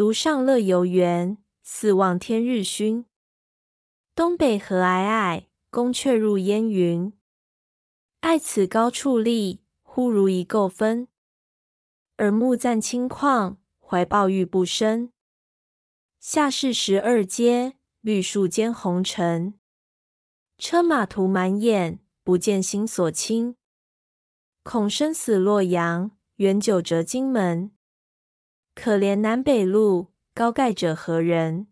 独上乐游原，四望天日曛。东北河皑皑，宫阙入烟云。爱此高处立，忽如一垢分。耳目暂清旷，怀抱欲不深。下士十二阶，绿树间红尘。车马途满眼，不见心所倾。恐生死洛阳，远久折荆门。可怜南北路，高盖者何人？